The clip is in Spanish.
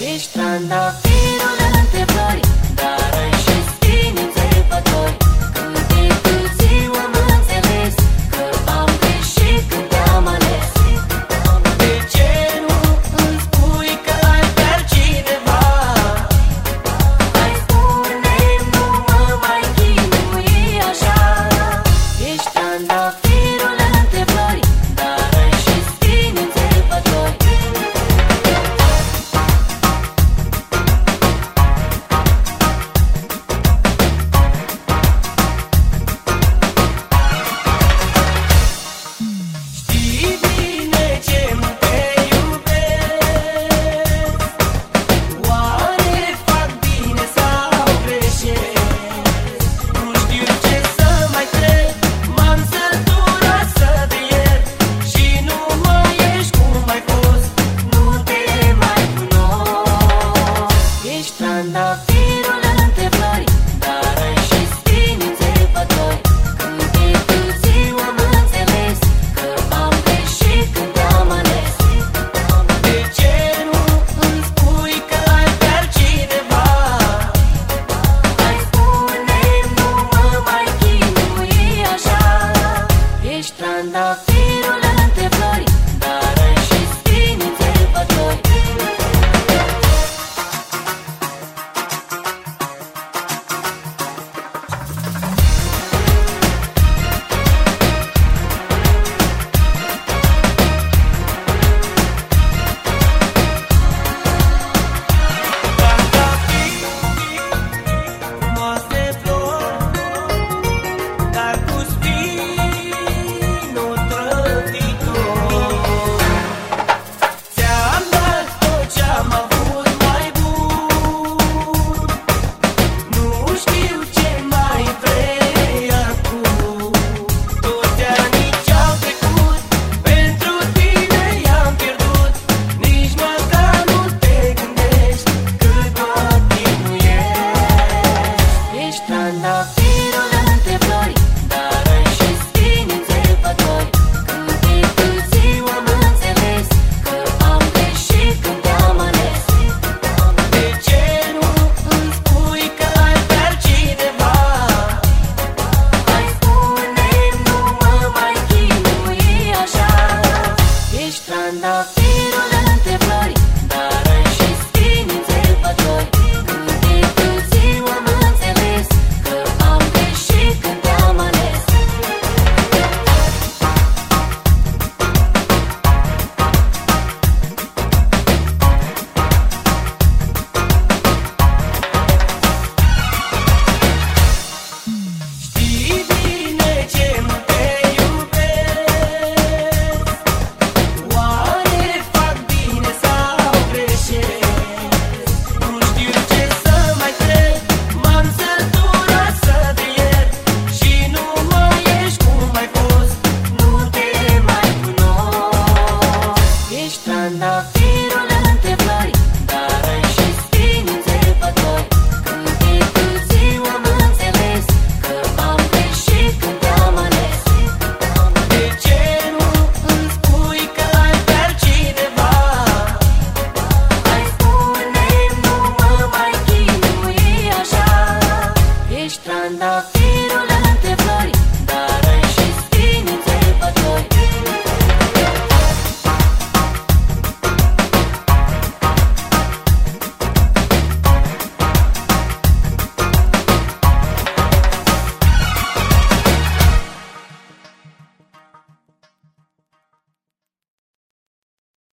Estranda, tiro la